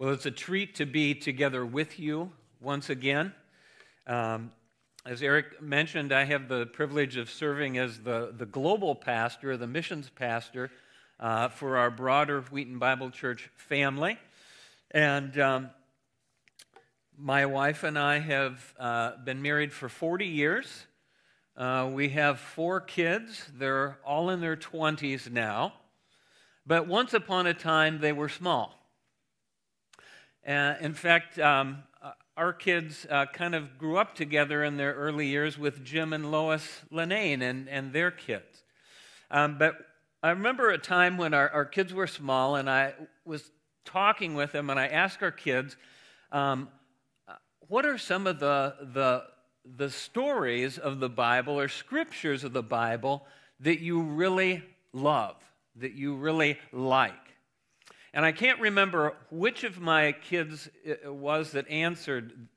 Well, it's a treat to be together with you once again. Um, as Eric mentioned, I have the privilege of serving as the, the global pastor, the missions pastor uh, for our broader Wheaton Bible Church family. And um, my wife and I have uh, been married for 40 years. Uh, we have four kids. They're all in their 20s now. But once upon a time, they were small. Uh, in fact, um, uh, our kids uh, kind of grew up together in their early years with Jim and Lois Lenane and, and their kids. Um, but I remember a time when our, our kids were small, and I was talking with them, and I asked our kids, um, what are some of the, the, the stories of the Bible or scriptures of the Bible that you really love, that you really like? And I can't remember which of my kids it was that answered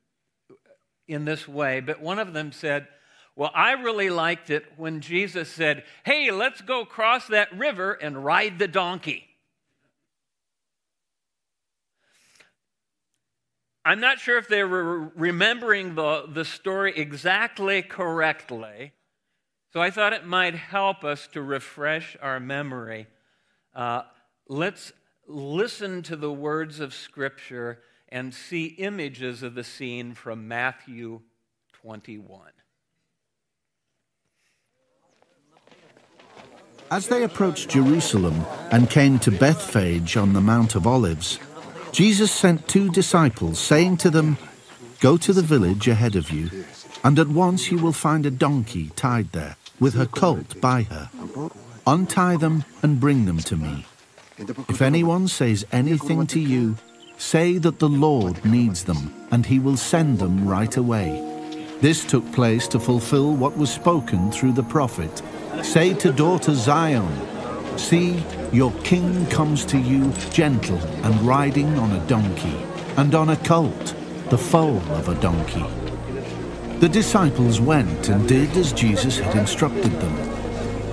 in this way, but one of them said, Well, I really liked it when Jesus said, Hey, let's go cross that river and ride the donkey. I'm not sure if they were remembering the, the story exactly correctly, so I thought it might help us to refresh our memory. Uh, let's listen to the words of Scripture and see images of the scene from Matthew 21. As they approached Jerusalem and came to Bethphage on the Mount of Olives, Jesus sent two disciples, saying to them, Go to the village ahead of you, and at once you will find a donkey tied there, with her colt by her. Untie them and bring them to me. If anyone says anything to you, say that the Lord needs them, and he will send them right away. This took place to fulfill what was spoken through the prophet. Say to daughter Zion, See, your king comes to you gentle and riding on a donkey, and on a colt, the foal of a donkey. The disciples went and did as Jesus had instructed them.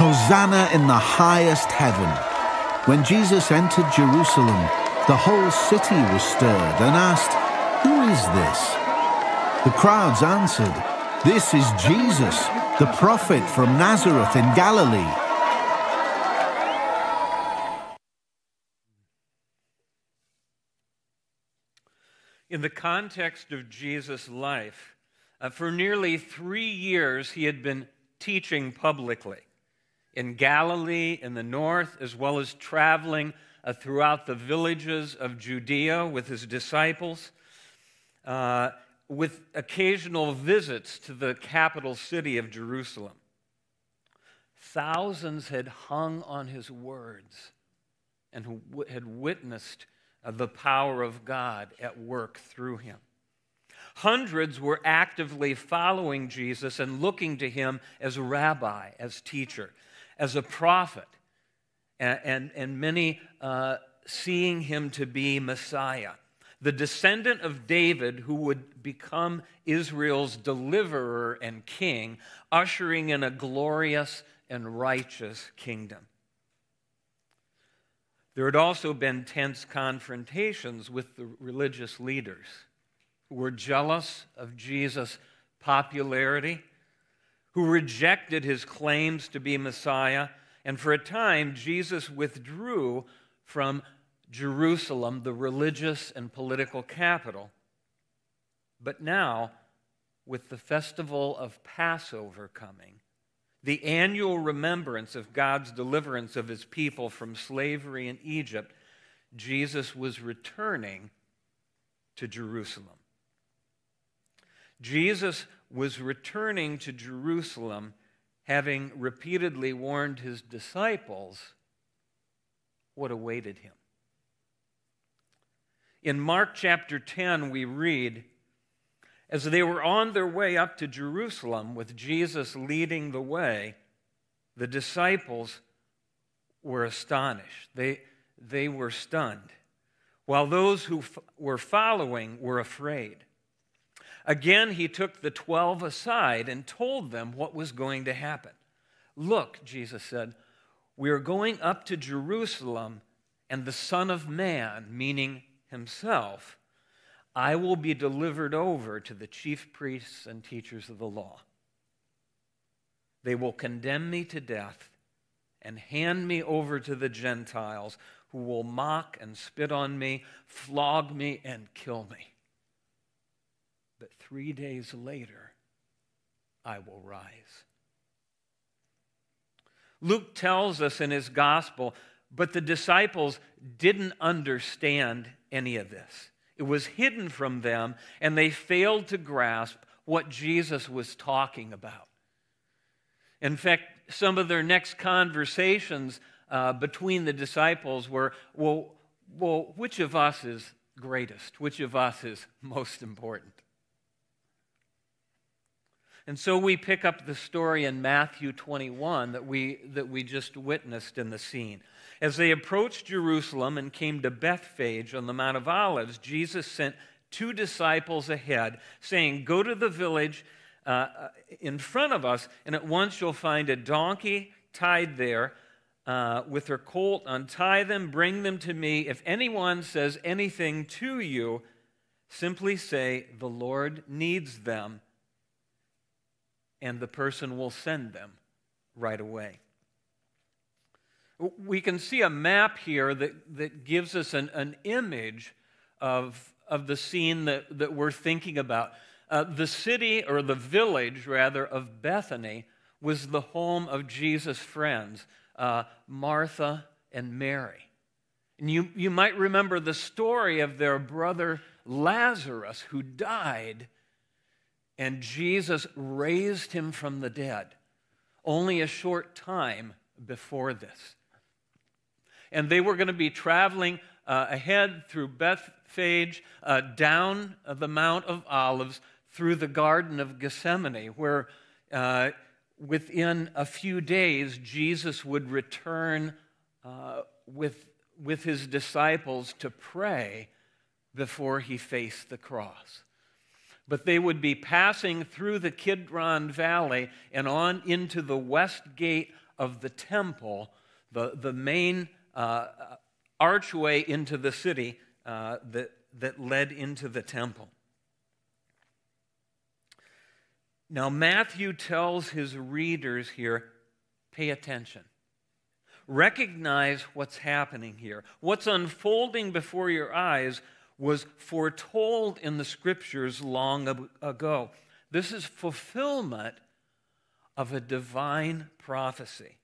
Hosanna in the highest heaven. When Jesus entered Jerusalem, the whole city was stirred and asked, Who is this? The crowds answered, This is Jesus, the prophet from Nazareth in Galilee. In the context of Jesus' life, uh, for nearly three years he had been teaching publicly in Galilee in the north, as well as traveling uh, throughout the villages of Judea with his disciples, uh, with occasional visits to the capital city of Jerusalem. Thousands had hung on his words and had witnessed uh, the power of God at work through him. Hundreds were actively following Jesus and looking to him as rabbi, as teacher as a prophet, and, and, and many uh, seeing him to be Messiah, the descendant of David who would become Israel's deliverer and king, ushering in a glorious and righteous kingdom. There had also been tense confrontations with the religious leaders who were jealous of Jesus' popularity who rejected his claims to be Messiah. And for a time, Jesus withdrew from Jerusalem, the religious and political capital. But now, with the festival of Passover coming, the annual remembrance of God's deliverance of his people from slavery in Egypt, Jesus was returning to Jerusalem. Jesus was returning to Jerusalem, having repeatedly warned his disciples what awaited him. In Mark chapter 10, we read, As they were on their way up to Jerusalem with Jesus leading the way, the disciples were astonished. They, they were stunned, while those who f- were following were afraid. Again, he took the twelve aside and told them what was going to happen. Look, Jesus said, we are going up to Jerusalem, and the Son of Man, meaning himself, I will be delivered over to the chief priests and teachers of the law. They will condemn me to death and hand me over to the Gentiles, who will mock and spit on me, flog me, and kill me. But three days later, I will rise. Luke tells us in his gospel, but the disciples didn't understand any of this. It was hidden from them, and they failed to grasp what Jesus was talking about. In fact, some of their next conversations uh, between the disciples were well, well, which of us is greatest? Which of us is most important? And so we pick up the story in Matthew 21 that we, that we just witnessed in the scene. As they approached Jerusalem and came to Bethphage on the Mount of Olives, Jesus sent two disciples ahead, saying, Go to the village uh, uh, in front of us, and at once you'll find a donkey tied there uh, with her colt. Untie them, bring them to me. If anyone says anything to you, simply say, The Lord needs them and the person will send them right away. We can see a map here that, that gives us an, an image of, of the scene that, that we're thinking about. Uh, the city, or the village rather, of Bethany was the home of Jesus' friends, uh, Martha and Mary. And you, you might remember the story of their brother Lazarus, who died and Jesus raised him from the dead only a short time before this. And they were going to be traveling uh, ahead through Bethphage, uh, down the Mount of Olives, through the Garden of Gethsemane, where uh, within a few days Jesus would return uh, with, with his disciples to pray before he faced the cross but they would be passing through the Kidron Valley and on into the west gate of the temple, the, the main uh, archway into the city uh, that, that led into the temple. Now, Matthew tells his readers here pay attention. Recognize what's happening here. What's unfolding before your eyes was foretold in the scriptures long ago. This is fulfillment of a divine prophecy.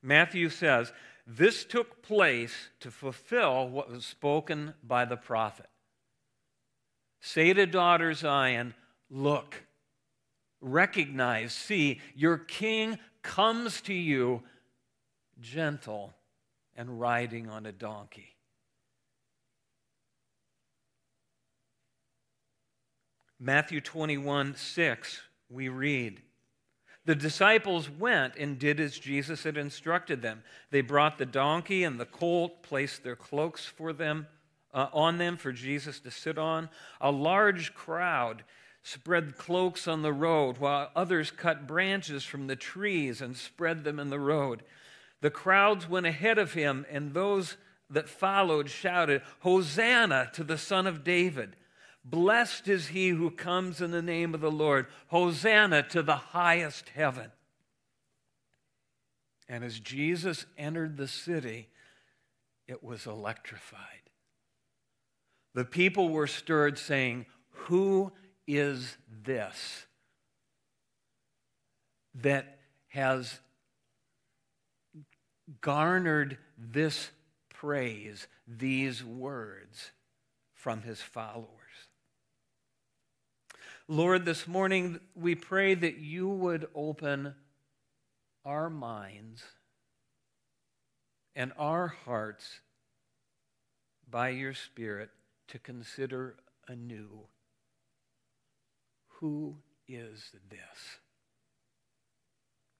Matthew says, This took place to fulfill what was spoken by the prophet. Say to daughter Zion, Look, recognize, see, your king comes to you gentle and riding on a donkey. Matthew 21 6, we read, The disciples went and did as Jesus had instructed them. They brought the donkey and the colt, placed their cloaks for them, uh, on them for Jesus to sit on. A large crowd spread cloaks on the road, while others cut branches from the trees and spread them in the road. The crowds went ahead of him, and those that followed shouted, Hosanna to the Son of David! Blessed is he who comes in the name of the Lord. Hosanna to the highest heaven. And as Jesus entered the city, it was electrified. The people were stirred, saying, Who is this that has garnered this praise, these words from his followers? Lord, this morning we pray that you would open our minds and our hearts by your Spirit to consider anew Who is this?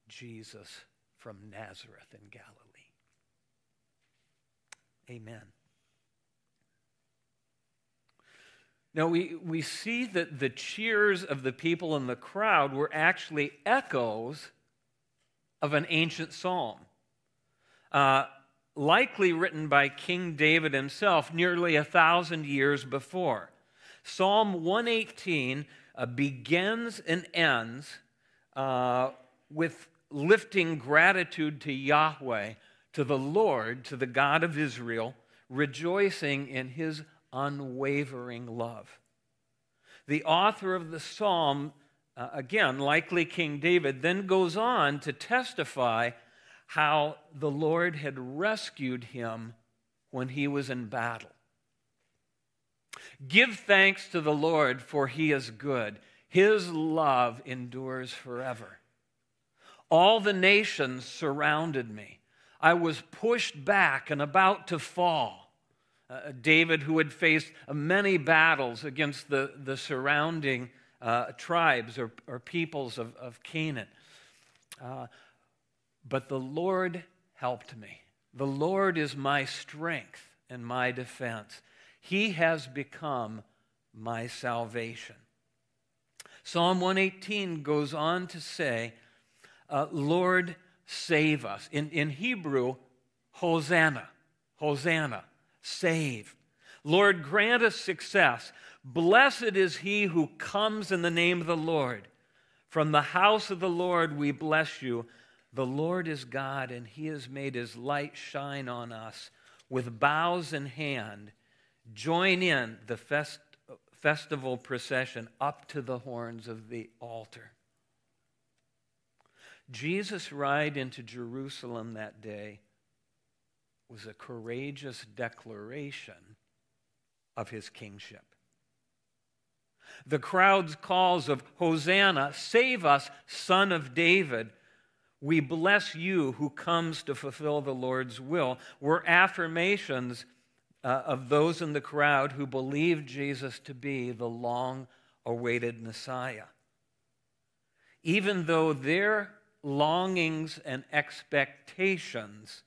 Jesus from Nazareth in Galilee. Amen. Now, we, we see that the cheers of the people in the crowd were actually echoes of an ancient psalm, uh, likely written by King David himself nearly a thousand years before. Psalm 118 uh, begins and ends uh, with lifting gratitude to Yahweh, to the Lord, to the God of Israel, rejoicing in his unwavering love. The author of the psalm, uh, again, likely King David, then goes on to testify how the Lord had rescued him when he was in battle. Give thanks to the Lord, for he is good. His love endures forever. All the nations surrounded me. I was pushed back and about to fall. Uh, David, who had faced many battles against the, the surrounding uh, tribes or, or peoples of, of Canaan. Uh, but the Lord helped me. The Lord is my strength and my defense. He has become my salvation. Psalm 118 goes on to say, uh, Lord, save us. In, in Hebrew, Hosanna, Hosanna, save. Lord, grant us success. Blessed is he who comes in the name of the Lord. From the house of the Lord we bless you. The Lord is God, and he has made his light shine on us. With bows in hand, join in the fest- festival procession up to the horns of the altar. Jesus' ride into Jerusalem that day was a courageous declaration of his kingship. The crowd's calls of Hosanna, save us, son of David, we bless you who comes to fulfill the Lord's will, were affirmations uh, of those in the crowd who believed Jesus to be the long awaited Messiah. Even though their longings and expectations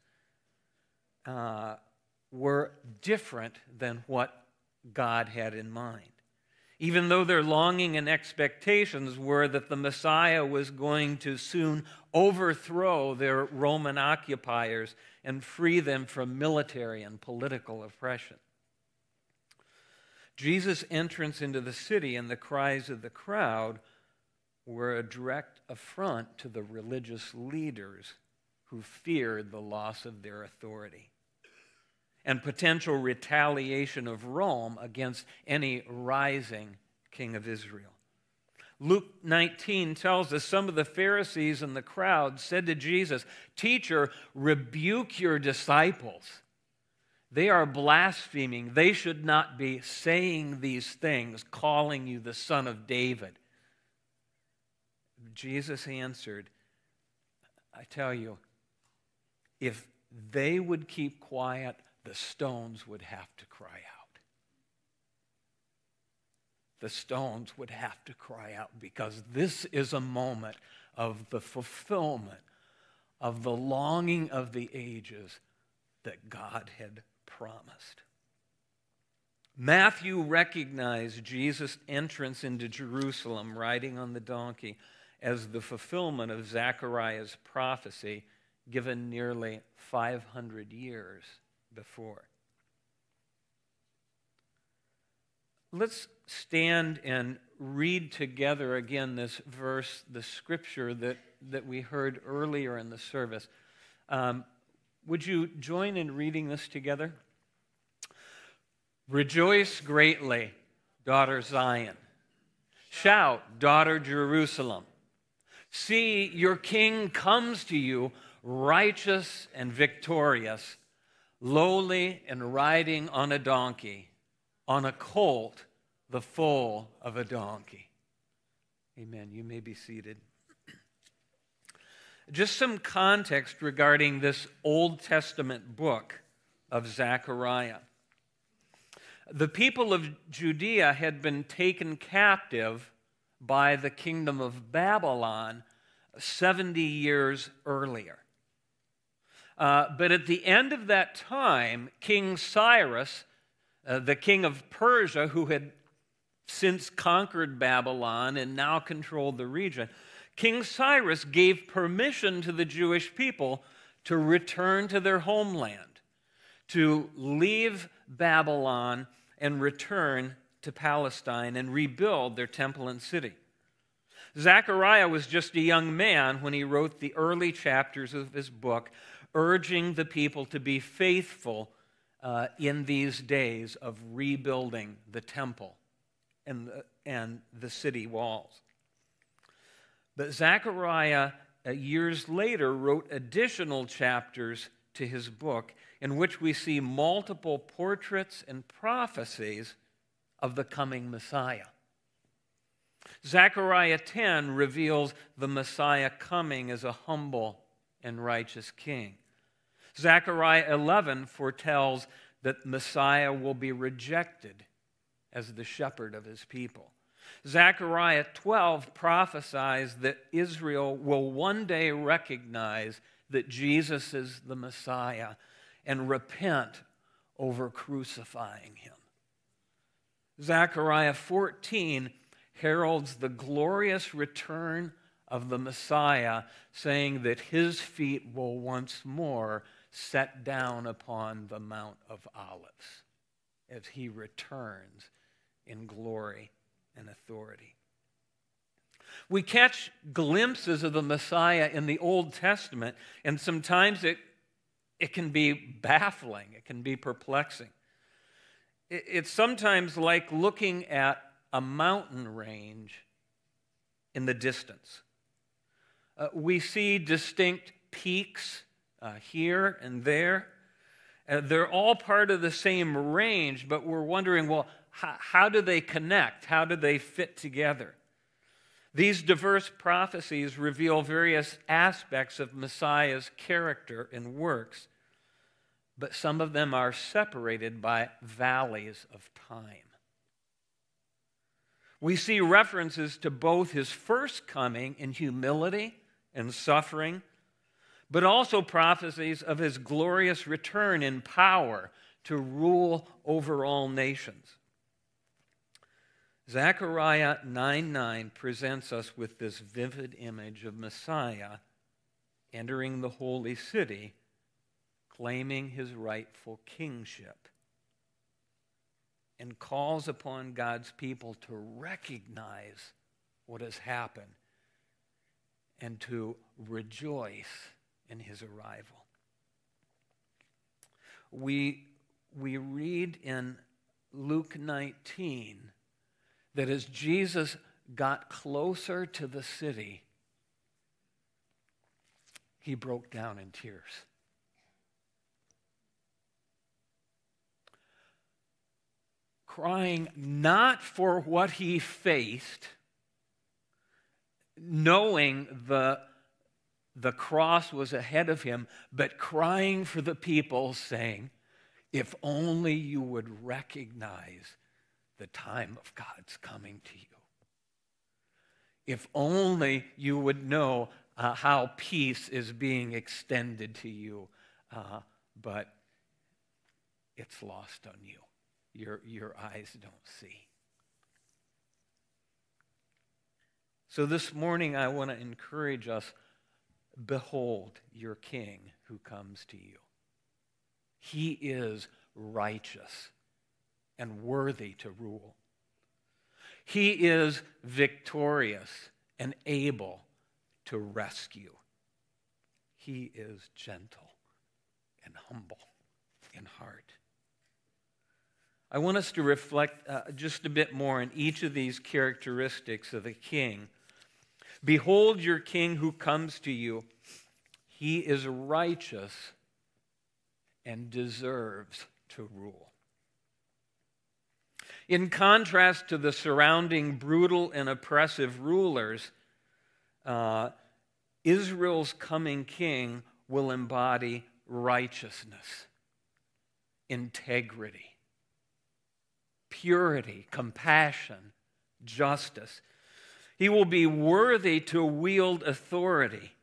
uh, were different than what God had in mind. Even though their longing and expectations were that the Messiah was going to soon overthrow their Roman occupiers and free them from military and political oppression. Jesus' entrance into the city and the cries of the crowd were a direct affront to the religious leaders who feared the loss of their authority and potential retaliation of Rome against any rising king of Israel. Luke 19 tells us some of the Pharisees in the crowd said to Jesus, Teacher, rebuke your disciples. They are blaspheming. They should not be saying these things, calling you the son of David. Jesus answered, I tell you, if they would keep quiet, the stones would have to cry out. The stones would have to cry out because this is a moment of the fulfillment of the longing of the ages that God had promised. Matthew recognized Jesus' entrance into Jerusalem riding on the donkey as the fulfillment of Zechariah's prophecy given nearly 500 years before. Let's stand and read together again this verse, the scripture that, that we heard earlier in the service. Um, would you join in reading this together? Rejoice greatly, daughter Zion. Shout, daughter Jerusalem. See, your king comes to you righteous and victorious, lowly and riding on a donkey, on a colt, the foal of a donkey. Amen. You may be seated. Just some context regarding this Old Testament book of Zechariah. The people of Judea had been taken captive by the kingdom of Babylon 70 years earlier. Uh, but at the end of that time, King Cyrus, uh, the king of Persia, who had since conquered Babylon and now controlled the region, King Cyrus gave permission to the Jewish people to return to their homeland, to leave Babylon and return to Palestine and rebuild their temple and city. Zechariah was just a young man when he wrote the early chapters of his book, urging the people to be faithful uh, in these days of rebuilding the temple and the, and the city walls. But Zechariah, uh, years later, wrote additional chapters to his book in which we see multiple portraits and prophecies of the coming Messiah. Zechariah 10 reveals the Messiah coming as a humble and righteous king. Zechariah 11 foretells that Messiah will be rejected as the shepherd of his people. Zechariah 12 prophesies that Israel will one day recognize that Jesus is the Messiah and repent over crucifying him. Zechariah 14 heralds the glorious return of the Messiah, saying that his feet will once more set down upon the Mount of Olives as he returns in glory and authority. We catch glimpses of the Messiah in the Old Testament, and sometimes it, it can be baffling, it can be perplexing. It, it's sometimes like looking at a mountain range in the distance. Uh, we see distinct peaks uh, here and there. Uh, they're all part of the same range, but we're wondering well, how, how do they connect? How do they fit together? These diverse prophecies reveal various aspects of Messiah's character and works, but some of them are separated by valleys of time. We see references to both his first coming in humility and suffering, but also prophecies of his glorious return in power to rule over all nations. Zechariah 9 9 presents us with this vivid image of Messiah entering the holy city, claiming his rightful kingship, and calls upon God's people to recognize what has happened and to rejoice in his arrival. We, we read in Luke 19 that as Jesus got closer to the city, he broke down in tears. Crying not for what he faced, knowing the, the cross was ahead of him, but crying for the people, saying, If only you would recognize the time of God's coming to you. If only you would know uh, how peace is being extended to you, uh, but it's lost on you. Your, your eyes don't see. So this morning, I want to encourage us behold your king who comes to you. He is righteous and worthy to rule. He is victorious and able to rescue. He is gentle and humble in heart. I want us to reflect uh, just a bit more on each of these characteristics of the king. Behold your king who comes to you. He is righteous and deserves to rule. In contrast to the surrounding brutal and oppressive rulers, uh, Israel's coming king will embody righteousness, integrity, purity, compassion, justice. He will be worthy to wield authority.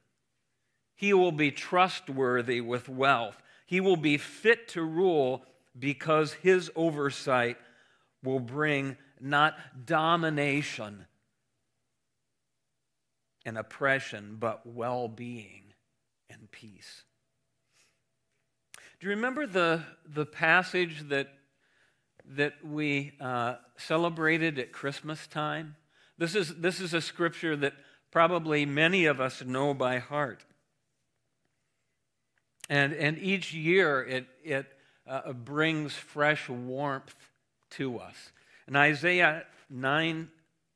He will be trustworthy with wealth. He will be fit to rule because his oversight will bring not domination and oppression, but well being and peace. Do you remember the, the passage that, that we uh, celebrated at Christmas time? This is, this is a scripture that probably many of us know by heart. And, and each year it, it uh, brings fresh warmth to us. In Isaiah 9,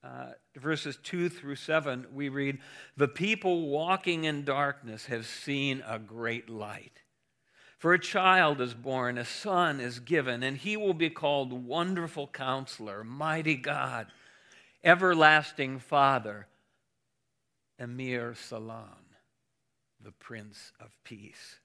uh, verses 2 through 7, we read, The people walking in darkness have seen a great light. For a child is born, a son is given, and he will be called Wonderful Counselor, Mighty God, Everlasting Father, Emir Salam, the Prince of Peace.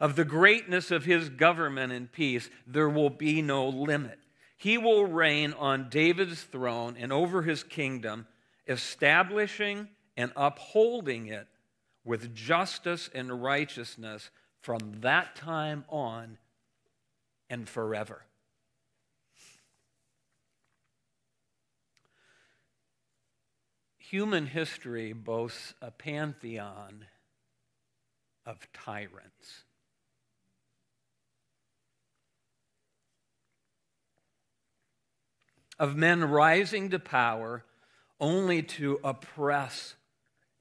Of the greatness of his government and peace, there will be no limit. He will reign on David's throne and over his kingdom, establishing and upholding it with justice and righteousness from that time on and forever. Human history boasts a pantheon of tyrants. Of men rising to power only to oppress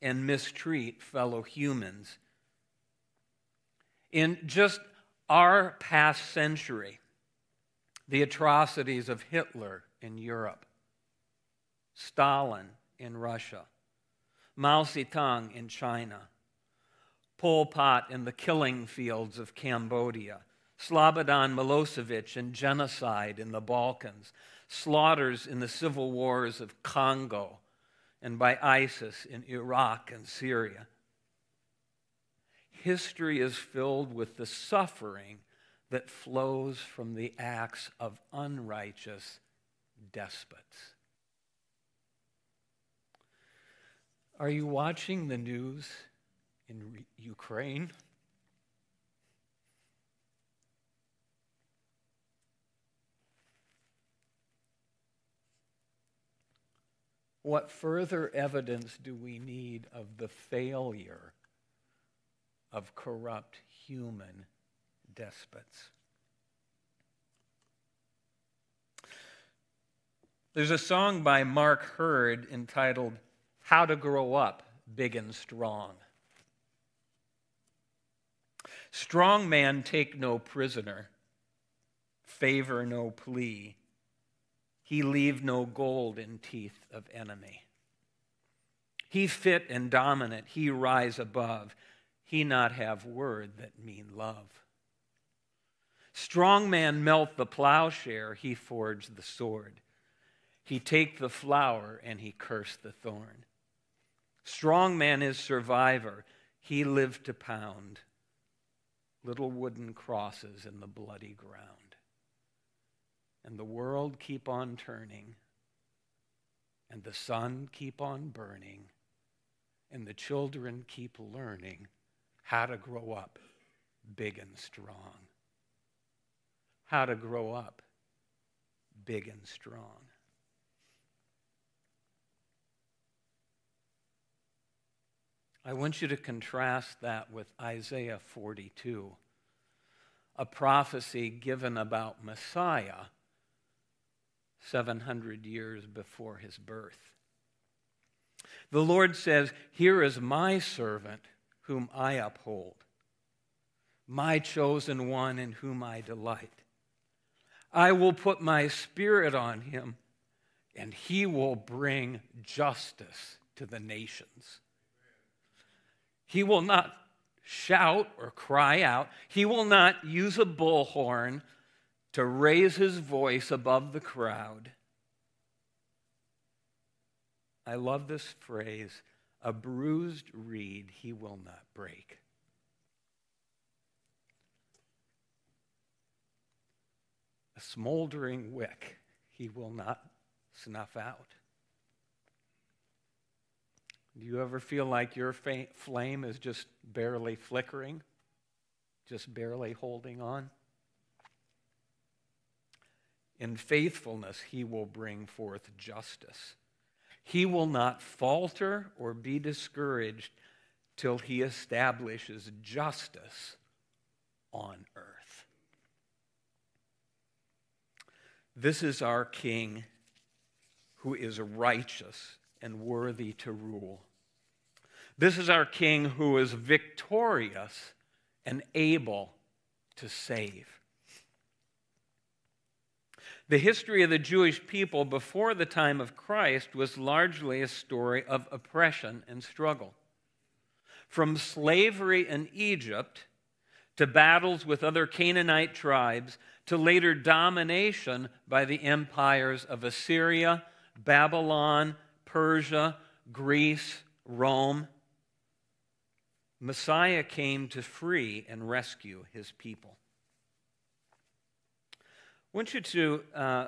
and mistreat fellow humans in just our past century, the atrocities of Hitler in Europe, Stalin in Russia, Mao Zedong in China, Pol Pot in the killing fields of Cambodia, Slobodan Milosevic and genocide in the Balkans, slaughters in the civil wars of Congo and by ISIS in Iraq and Syria history is filled with the suffering that flows from the acts of unrighteous despots. Are you watching the news in Ukraine? What further evidence do we need of the failure of corrupt human despots. There's a song by Mark Heard entitled How to Grow Up Big and Strong. Strong man take no prisoner, favor no plea. He leave no gold in teeth of enemy. He fit and dominant, he rise above he not have word that mean love. Strong man melt the plowshare, he forge the sword. He take the flower and he curse the thorn. Strong man is survivor, he lived to pound little wooden crosses in the bloody ground. And the world keep on turning, and the sun keep on burning, and the children keep learning how to grow up big and strong. How to grow up big and strong. I want you to contrast that with Isaiah 42, a prophecy given about Messiah 700 years before his birth. The Lord says, Here is my servant whom I uphold, my chosen one in whom I delight. I will put my spirit on him, and he will bring justice to the nations. He will not shout or cry out, he will not use a bullhorn to raise his voice above the crowd. I love this phrase a bruised reed he will not break. A smoldering wick he will not snuff out. Do you ever feel like your flame is just barely flickering, just barely holding on? In faithfulness, he will bring forth justice. He will not falter or be discouraged till he establishes justice on earth. This is our King who is righteous and worthy to rule. This is our King who is victorious and able to save. The history of the Jewish people before the time of Christ was largely a story of oppression and struggle. From slavery in Egypt to battles with other Canaanite tribes to later domination by the empires of Assyria, Babylon, Persia, Greece, Rome. Messiah came to free and rescue his people. I want you to uh,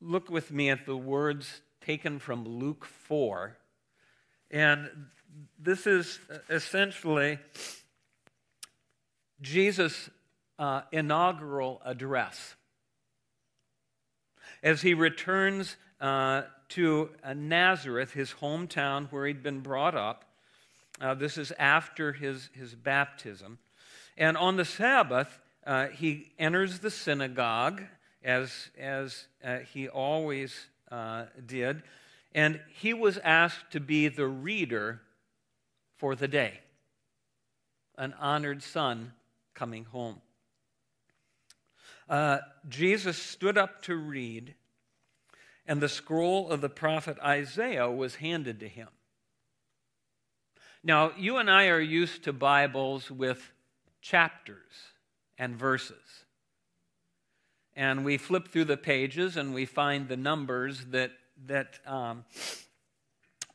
look with me at the words taken from Luke 4. And this is essentially Jesus' uh, inaugural address. As he returns uh, to uh, Nazareth, his hometown where he'd been brought up, uh, this is after his, his baptism. And on the Sabbath, uh, he enters the synagogue as, as uh, he always did. And he was asked to be the reader for the day, an honored son coming home. Uh, Jesus stood up to read, and the scroll of the prophet Isaiah was handed to him. Now, you and I are used to Bibles with chapters and verses. And we flip through the pages and we find the numbers that, that um,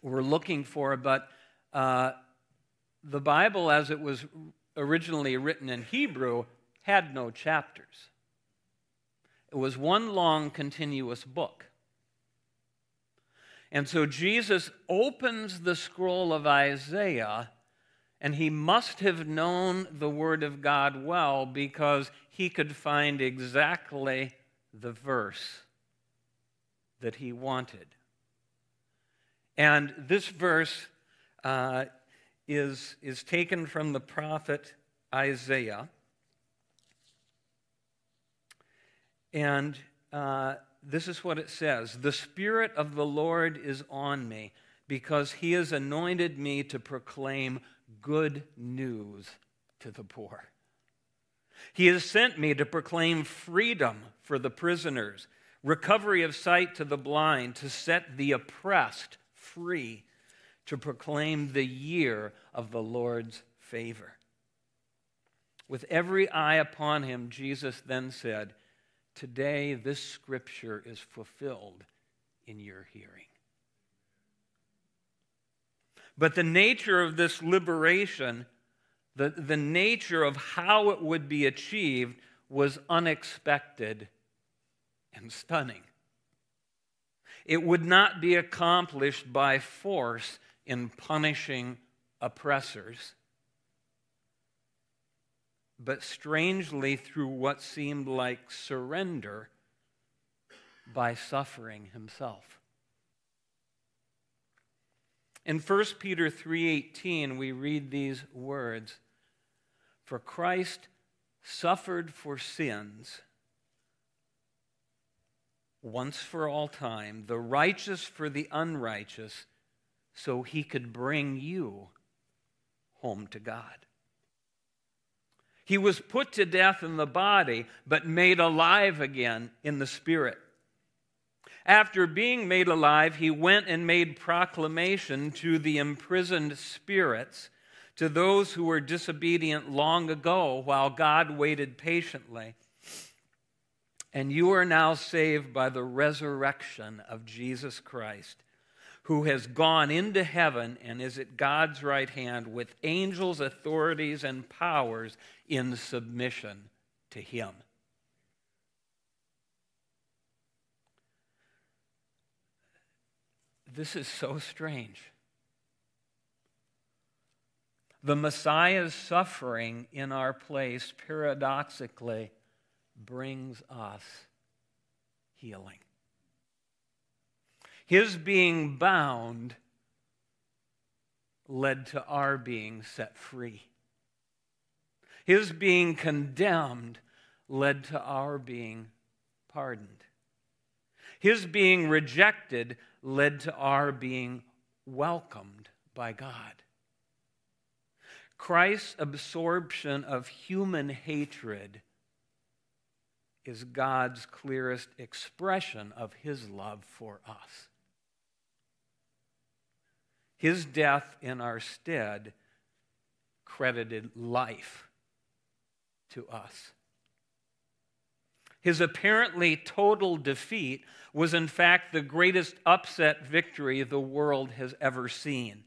we're looking for, but uh, the Bible, as it was originally written in Hebrew, had no chapters. It was one long, continuous book. And so Jesus opens the scroll of Isaiah, and he must have known the Word of God well because he could find exactly the verse that he wanted. And this verse uh, is, is taken from the prophet Isaiah. And uh, this is what it says The Spirit of the Lord is on me because he has anointed me to proclaim good news to the poor. He has sent me to proclaim freedom for the prisoners, recovery of sight to the blind, to set the oppressed free to proclaim the year of the Lord's favor. With every eye upon him, Jesus then said, Today this scripture is fulfilled in your hearing. But the nature of this liberation, the, the nature of how it would be achieved, was unexpected and stunning. It would not be accomplished by force in punishing oppressors, but strangely through what seemed like surrender by suffering himself. In 1 Peter 3:18 we read these words for Christ suffered for sins once for all time the righteous for the unrighteous so he could bring you home to God. He was put to death in the body, but made alive again in the spirit. After being made alive, he went and made proclamation to the imprisoned spirits, to those who were disobedient long ago while God waited patiently. And you are now saved by the resurrection of Jesus Christ who has gone into heaven and is at God's right hand with angels, authorities, and powers in submission to him. This is so strange. the Messiah's suffering in our place paradoxically brings us healing. His being bound led to our being set free. His being condemned led to our being pardoned. His being rejected led to our being welcomed by God. Christ's absorption of human hatred is God's clearest expression of his love for us. His death in our stead credited life to us. His apparently total defeat was, in fact, the greatest upset victory the world has ever seen.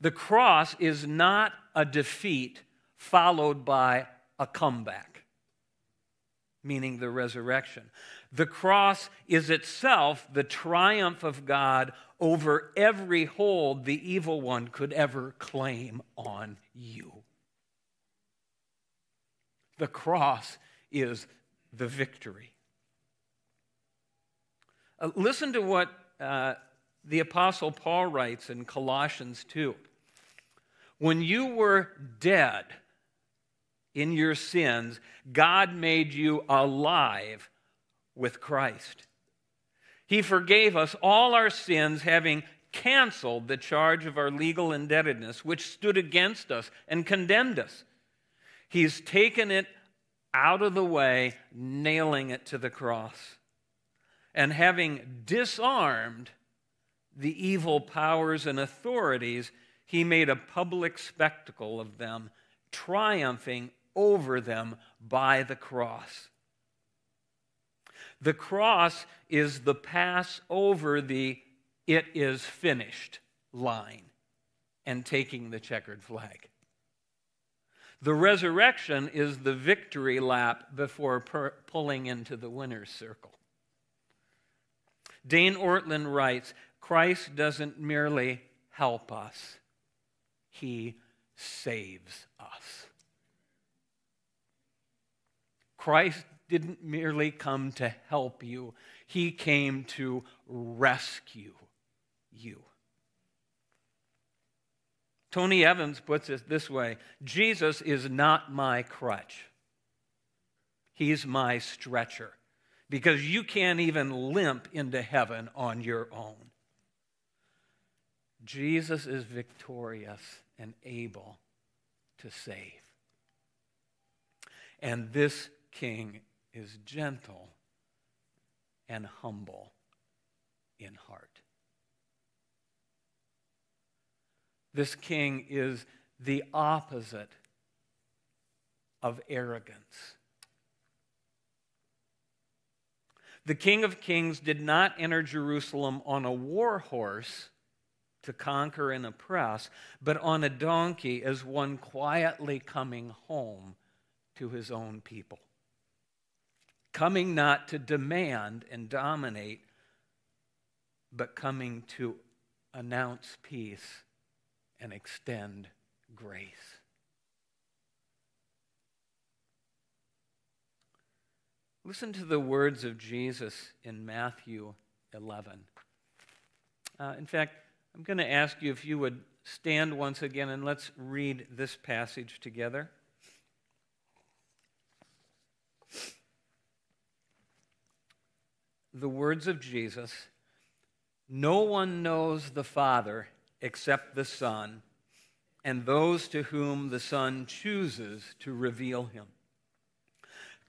The cross is not a defeat followed by a comeback, meaning the resurrection. The cross is itself the triumph of God over every hold the evil one could ever claim on you. The cross is the victory. Uh, listen to what uh, the Apostle Paul writes in Colossians 2. When you were dead in your sins, God made you alive with Christ. He forgave us all our sins, having canceled the charge of our legal indebtedness, which stood against us and condemned us. He's taken it out of the way, nailing it to the cross. And having disarmed the evil powers and authorities, he made a public spectacle of them, triumphing over them by the cross. The cross is the pass over the it is finished line and taking the checkered flag. The resurrection is the victory lap before per- pulling into the winner's circle. Dane Ortlund writes Christ doesn't merely help us, he saves us. Christ didn't merely come to help you, he came to rescue you. Tony Evans puts it this way Jesus is not my crutch, he's my stretcher because you can't even limp into heaven on your own. Jesus is victorious and able to save. And this king is gentle and humble in heart. This king is the opposite of arrogance. The King of Kings did not enter Jerusalem on a war horse to conquer and oppress, but on a donkey as one quietly coming home to his own people. Coming not to demand and dominate, but coming to announce peace and extend grace. Listen to the words of Jesus in Matthew 11. Uh, in fact, I'm going to ask you if you would stand once again and let's read this passage together. The words of Jesus No one knows the Father except the Son, and those to whom the Son chooses to reveal him.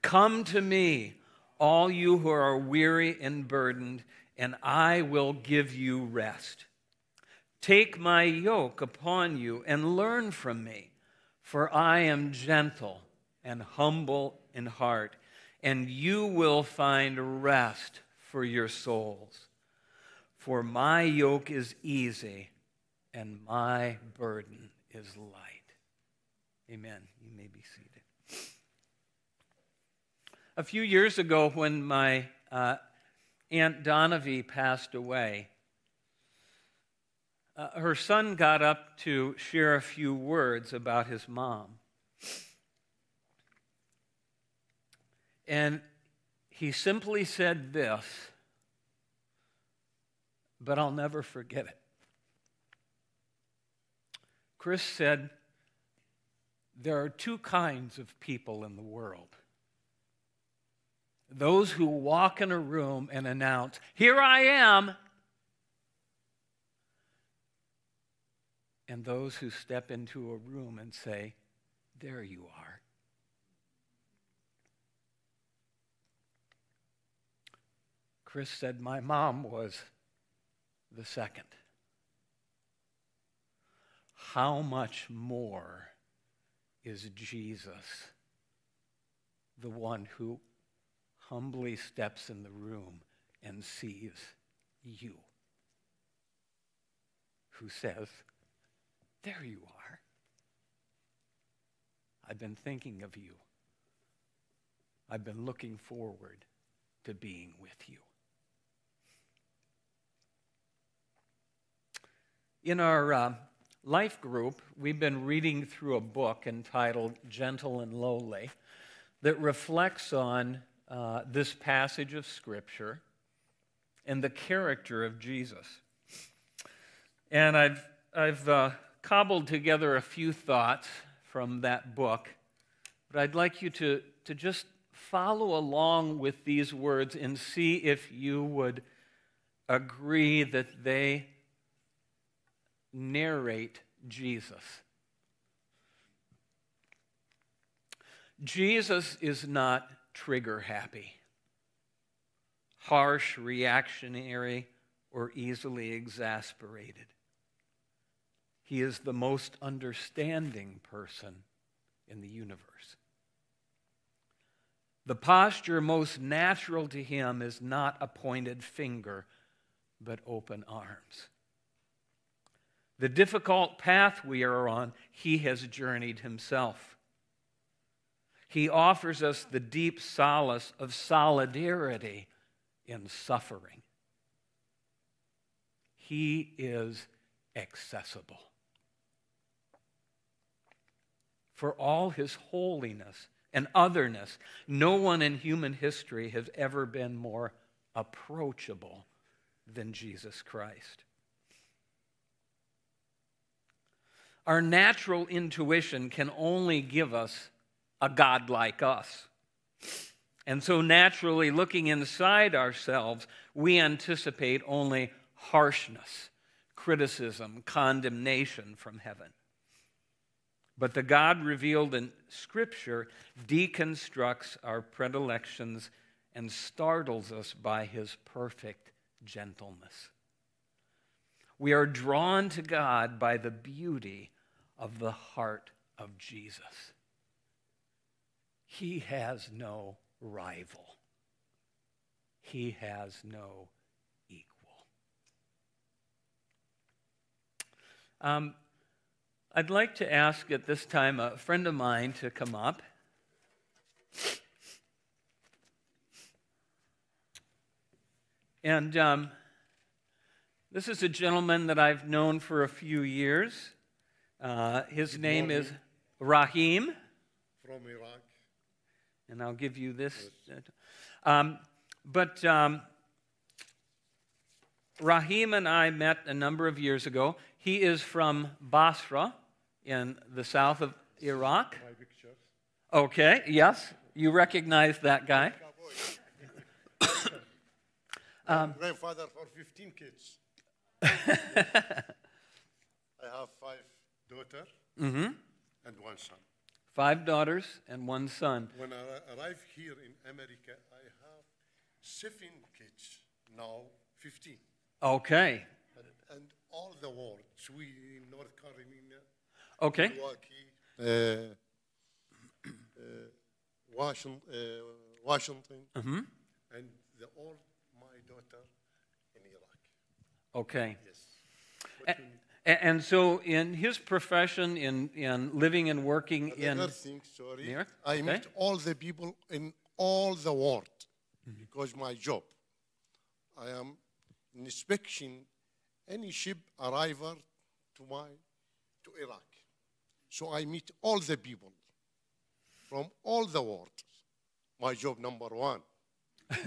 Come to me, all you who are weary and burdened, and I will give you rest. Take my yoke upon you and learn from me, for I am gentle and humble in heart, and you will find rest for your souls. For my yoke is easy and my burden is light. Amen. You may be seated. A few years ago, when my uh, Aunt Donovan passed away, uh, her son got up to share a few words about his mom. And he simply said this, but I'll never forget it. Chris said, There are two kinds of people in the world those who walk in a room and announce, Here I am, and those who step into a room and say, There you are. Chris said, My mom was the second. How much more is Jesus the one who humbly steps in the room and sees you? Who says, There you are. I've been thinking of you. I've been looking forward to being with you. In our uh, life group, we've been reading through a book entitled Gentle and Lowly that reflects on uh, this passage of Scripture and the character of Jesus. And I've, I've uh, cobbled together a few thoughts from that book, but I'd like you to, to just follow along with these words and see if you would agree that they narrate Jesus. Jesus is not trigger happy, harsh, reactionary, or easily exasperated. He is the most understanding person in the universe. The posture most natural to him is not a pointed finger, but open arms. The difficult path we are on, he has journeyed himself. He offers us the deep solace of solidarity in suffering. He is accessible. For all his holiness and otherness, no one in human history has ever been more approachable than Jesus Christ. Our natural intuition can only give us a God like us. And so, naturally, looking inside ourselves, we anticipate only harshness, criticism, condemnation from heaven. But the God revealed in Scripture deconstructs our predilections and startles us by his perfect gentleness. We are drawn to God by the beauty of the heart of Jesus. He has no rival, he has no equal. Um, I'd like to ask at this time a friend of mine to come up. And um, this is a gentleman that I've known for a few years. Uh, his Good name morning. is Rahim. From Iraq. And I'll give you this. Yes. Um, but um, Rahim and I met a number of years ago. He is from Basra in the south of Iraq. Okay, yes, you recognize that guy. um, grandfather for 15 kids. I have five daughter mm-hmm. and one son. Five daughters and one son. When I arrived here in America, I have seven kids, now 15. Okay. And, and all the world, Sweden, in North Carolina, okay. Milwaukee, uh, uh, Washington, uh, Washington mm-hmm. and the, all my daughter in Iraq. Okay. Yes. And so, in his profession, in, in living and working Another in thing, sorry, I okay. meet all the people in all the world mm-hmm. because my job. I am inspection any ship arrival to my to Iraq. So I meet all the people from all the world. My job number one.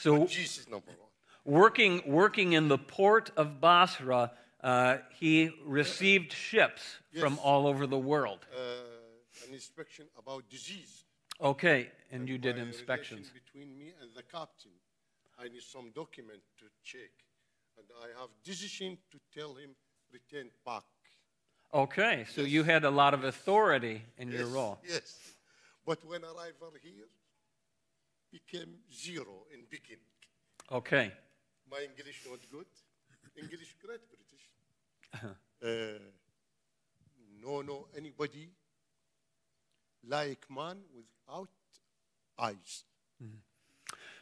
So, Jesus number one. working, working in the port of Basra, uh, he received ships from all over the world. Uh, an inspection about disease. Okay, and you did inspections. between me and the captain. I need some document to check, and I have decision to tell him return back. Okay, so you had a lot of authority in your role. Yes, but when arrival here, became zero in beginning. Okay, My English not good. English great British. Uh, no, no, anybody like man without eyes.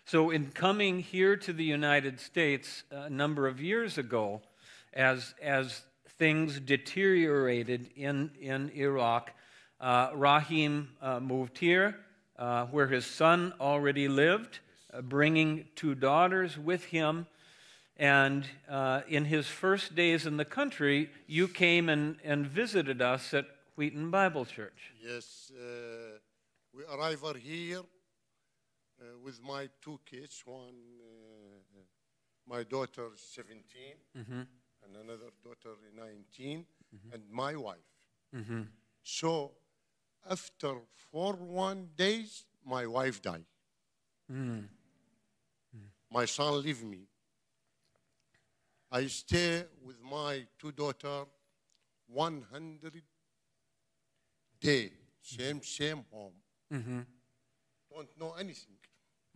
so in coming here to the United States a number of years ago, as, as things deteriorated in, in Iraq, uh, Rahim uh, moved here, uh, where his son already lived, uh, bringing two daughters with him. And uh, in his first days in the country, you came and, and visited us at Wheaton Bible Church. Yes, uh, we arrived here uh, with my two kids. One, uh, my daughter, 17, and another daughter, 19, and my wife. So, after four one days, my wife died. My son leave me. I stay with my two daughter 100 day, same, same home. Mm-hmm. Don't know anything.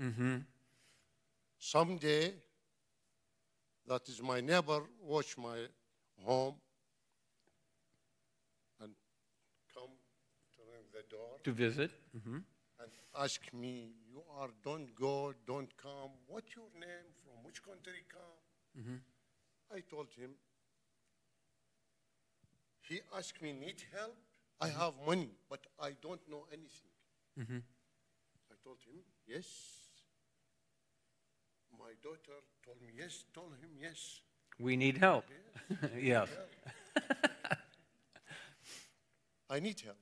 Mm-hmm. Someday, that is my neighbor watch my home and come to the door To visit? Mm-hmm. and ask me, you are, don't go, don't come. What's your name? From which country come? I told him. He asked me, need help? I mm-hmm. have money, but I don't know anything. Mm-hmm. I told him, yes. My daughter told me, yes. Told him, yes. We need help. yes. I need help.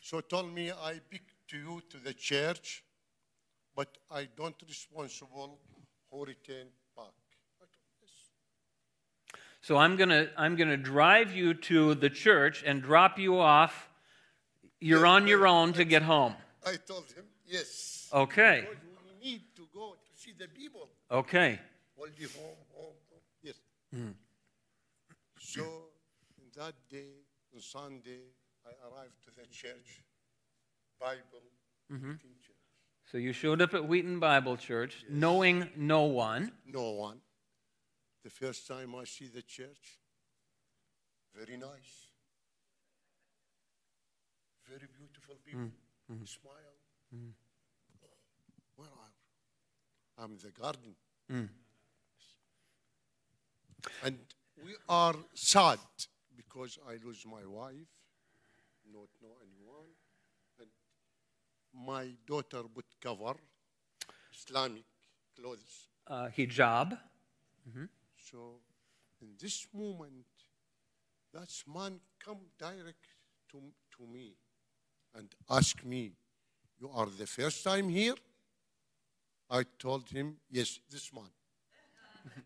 So told me I pick to you to the church, but I don't responsible who return back. I told, yes. So I'm going to I'm going to drive you to the church and drop you off. You're on your own to get home. I told him, yes. Okay. Because we need to go to see the people. Okay. Home, home, home. Yes. Hmm. So, that day, on Sunday, I arrived to the church, Bible, mm-hmm. teacher. So you showed up at Wheaton Bible Church knowing no one. No one. The first time I see the church, very nice. Very beautiful mm, people. Mm. Smile. Mm. Where are I'm in the garden. And we are sad because I lose my wife, not know anyone. And my daughter put cover, Islamic clothes. Uh, hijab. Mm-hmm. So in this moment, that man come direct to, to me and ask me, you are the first time here? I told him, yes, this man.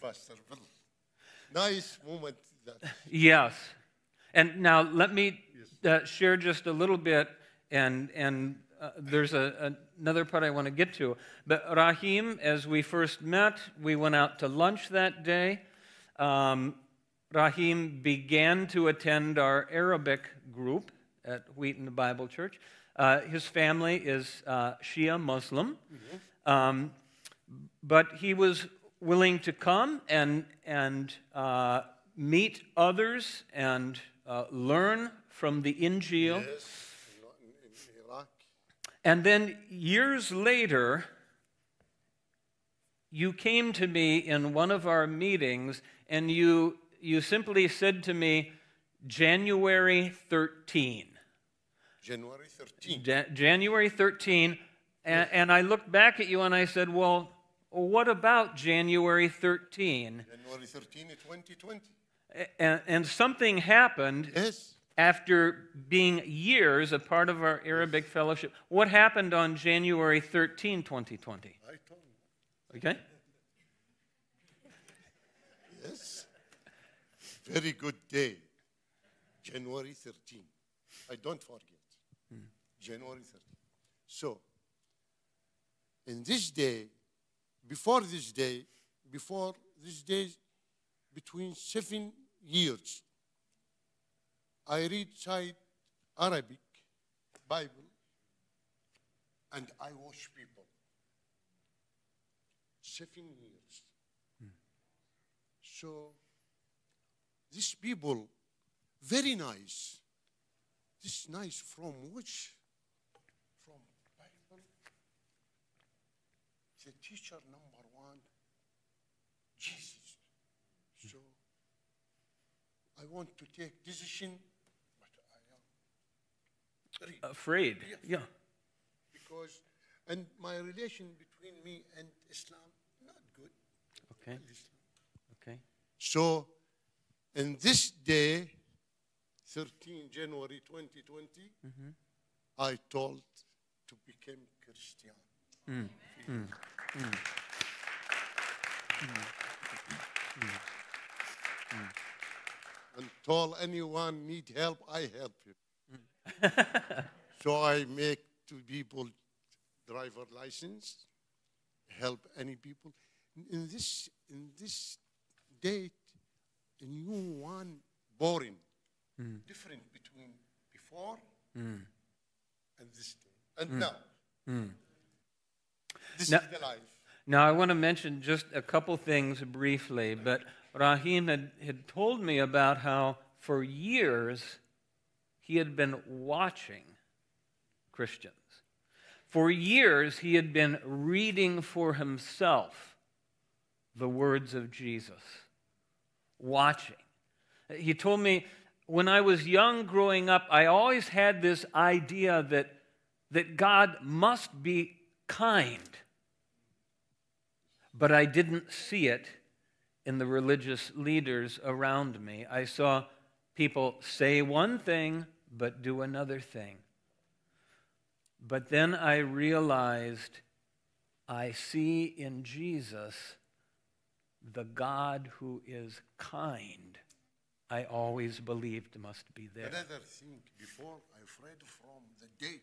Pastor Bill. Nice moment that. Yes. And now let me uh, share just a little bit, and, and uh, there's a, another part I want to get to. But Rahim, as we first met, we went out to lunch that day. Um, Rahim began to attend our Arabic group at Wheaton Bible Church. Uh, his family is uh, Shia Muslim. Um, but he was willing to come and, and uh, meet others and uh, learn from the Injil. Yes, in, in Iraq. And then years later, you came to me in one of our meetings and you, you simply said to me, January 13. January 13. Ja- January 13. And, and I looked back at you and I said, Well, what about January 13? January 13, 2020. And, and something happened Yes. After being years a part of our Arabic fellowship. What happened on January 13, 2020? I told you. Okay? Yes. Very good day. January 13. I don't forget. Hmm. January 13. So, in this day, before this day, before this day, between seven years, I read Arabic Bible and I wash people. Seven years. So these people, very nice. This nice from which? From Bible. The teacher number one, Jesus. So I want to take decision, Afraid. Yeah. because and my relation between me and Islam not good. Okay. Okay. So, in this day, 13 January 2020, mm-hmm. I told to become Christian. Mm. Mm. Mm. And told anyone need help, I help him. so I make two people driver license, help any people. In this in this date, a new one born, hmm. different between before hmm. and this day, and hmm. now. This Now- is the life. Now, I want to mention just a couple things briefly, but Rahim had, had told me about how for years he had been watching Christians. For years he had been reading for himself the words of Jesus, watching. He told me when I was young growing up, I always had this idea that, that God must be kind but I didn't see it in the religious leaders around me. I saw people say one thing but do another thing. But then I realized I see in Jesus the God who is kind. I always believed must be there. Another thing, before I afraid from the date.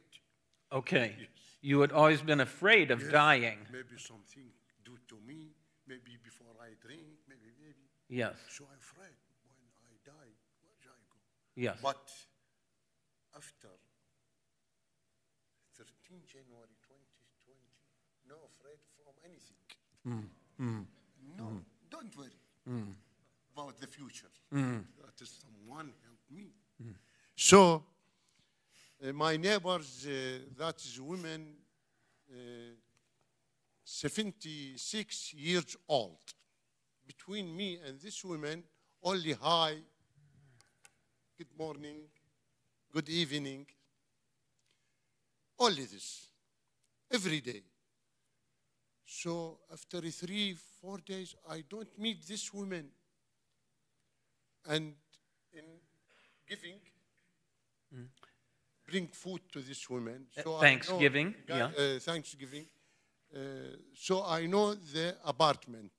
Okay. You had always been afraid of Yes, dying. Maybe something do to me, maybe before I drink, maybe, maybe. Yes. So I'm afraid when I die, where shall I go? Yes. But after 13 January 2020, no afraid from anything. No, don't worry about the future. That is someone help me. So uh, my neighbors, uh, that is women, uh, 76 years old. Between me and this woman, only hi, good morning, good evening. Only this, every day. So after three, four days, I don't meet this woman. And in giving, bring food to this woman. Uh, So know- Thanksgiving, Ga- yeah. uh, Thanksgiving. Uh, so I know the apartment.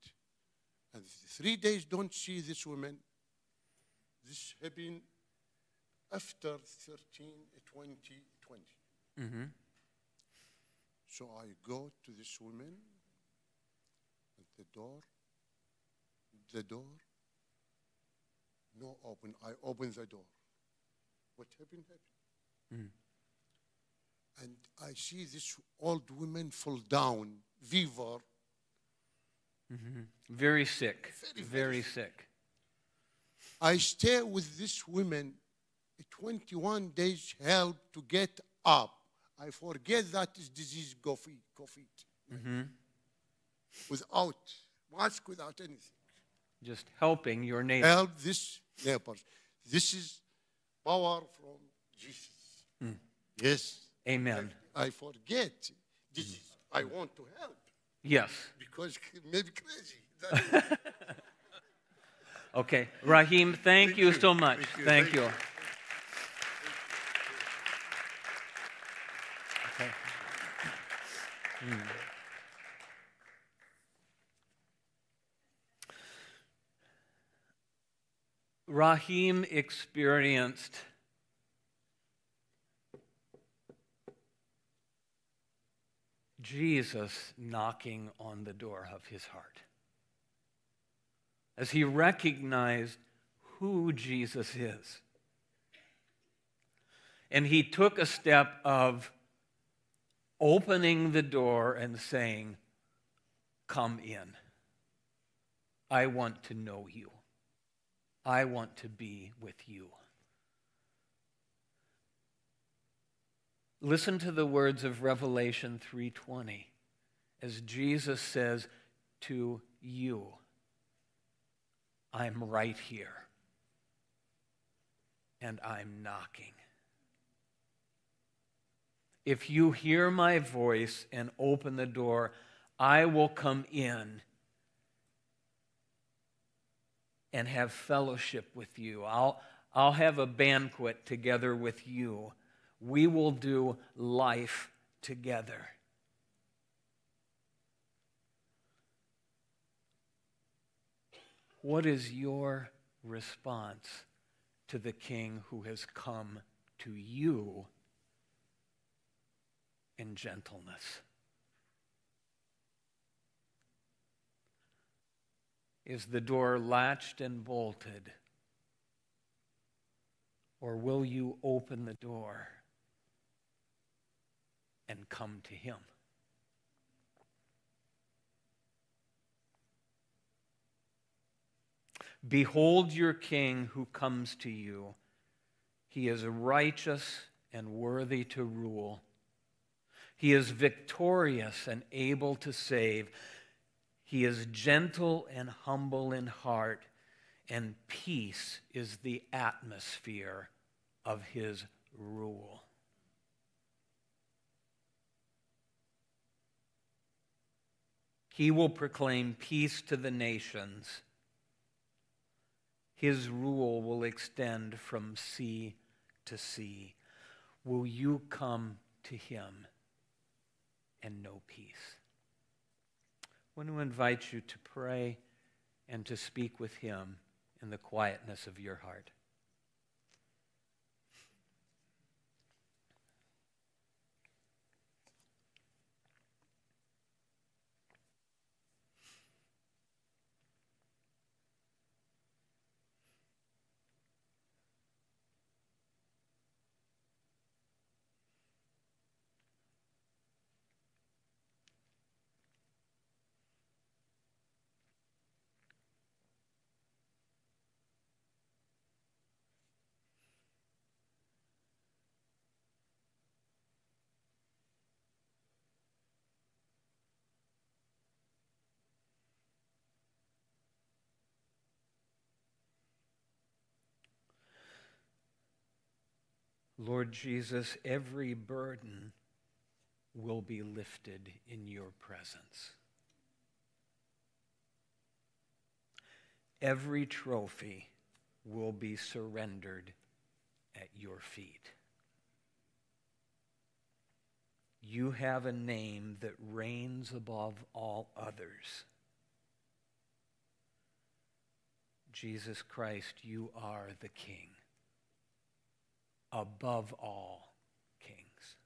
And three days don't see this woman. This happened after 13, 20, 20. Mm-hmm. So I go to this woman at the door. The door. No open. I open the door. What happened? Happened. Mm-hmm. And I see this old woman fall down, fever. Mm-hmm. Very sick. Very, Very, very sick. I stay with this woman 21 days help to get up. I forget that is disease coffee, coffee. Mm-hmm. Without mask, without anything. Just helping your neighbor. Help this neighbors. This is power from Jesus. Mm. Yes. Amen. I forget disease. I want to help. Yes. because maybe crazy. Okay. Rahim, thank, Thank you, you. so much. Thank you. Thank you. you. Okay. Hmm. Rahim experienced Jesus knocking on the door of his heart. As he recognized who Jesus is. And he took a step of opening the door and saying, Come in. I want to know you. I want to be with you. Listen to the words of Revelation 3:20 as Jesus says to you, I'm right here and I'm knocking. If you hear my voice and open the door, I will come in and have fellowship with you. I'll, I'll have a banquet together with you. We will do life together. What is your response to the King who has come to you in gentleness? Is the door latched and bolted? Or will you open the door and come to Him? Behold your King who comes to you. He is righteous and worthy to rule. He is victorious and able to save. He is gentle and humble in heart, and peace is the atmosphere of his rule. He will proclaim peace to the nations. His rule will extend from sea to sea. Will you come to him and know peace? I want to invite you to pray and to speak with him in the quietness of your heart. Lord Jesus, every burden will be lifted in your presence. Every trophy will be surrendered at your feet. You have a name that reigns above all others. Jesus Christ, you are the King above all kings.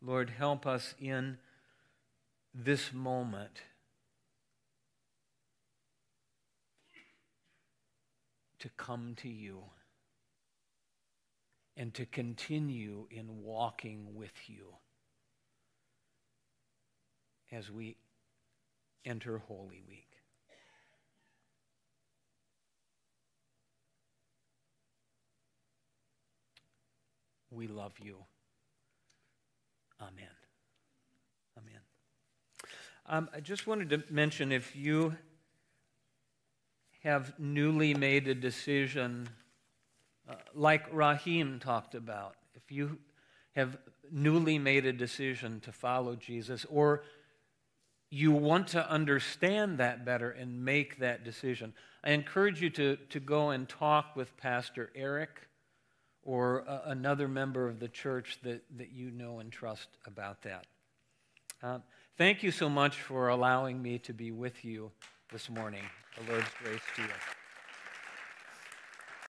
Lord, help us in this moment to come to you and to continue in walking with you as we enter Holy Week. We love you. Amen. Amen. Um, I just wanted to mention if you have newly made a decision, uh, like Rahim talked about, if you have newly made a decision to follow Jesus, or you want to understand that better and make that decision, I encourage you to, to go and talk with Pastor Eric or a, another member of the church that, that you know and trust about that. Uh, thank you so much for allowing me to be with you this morning. The Lord's grace to you.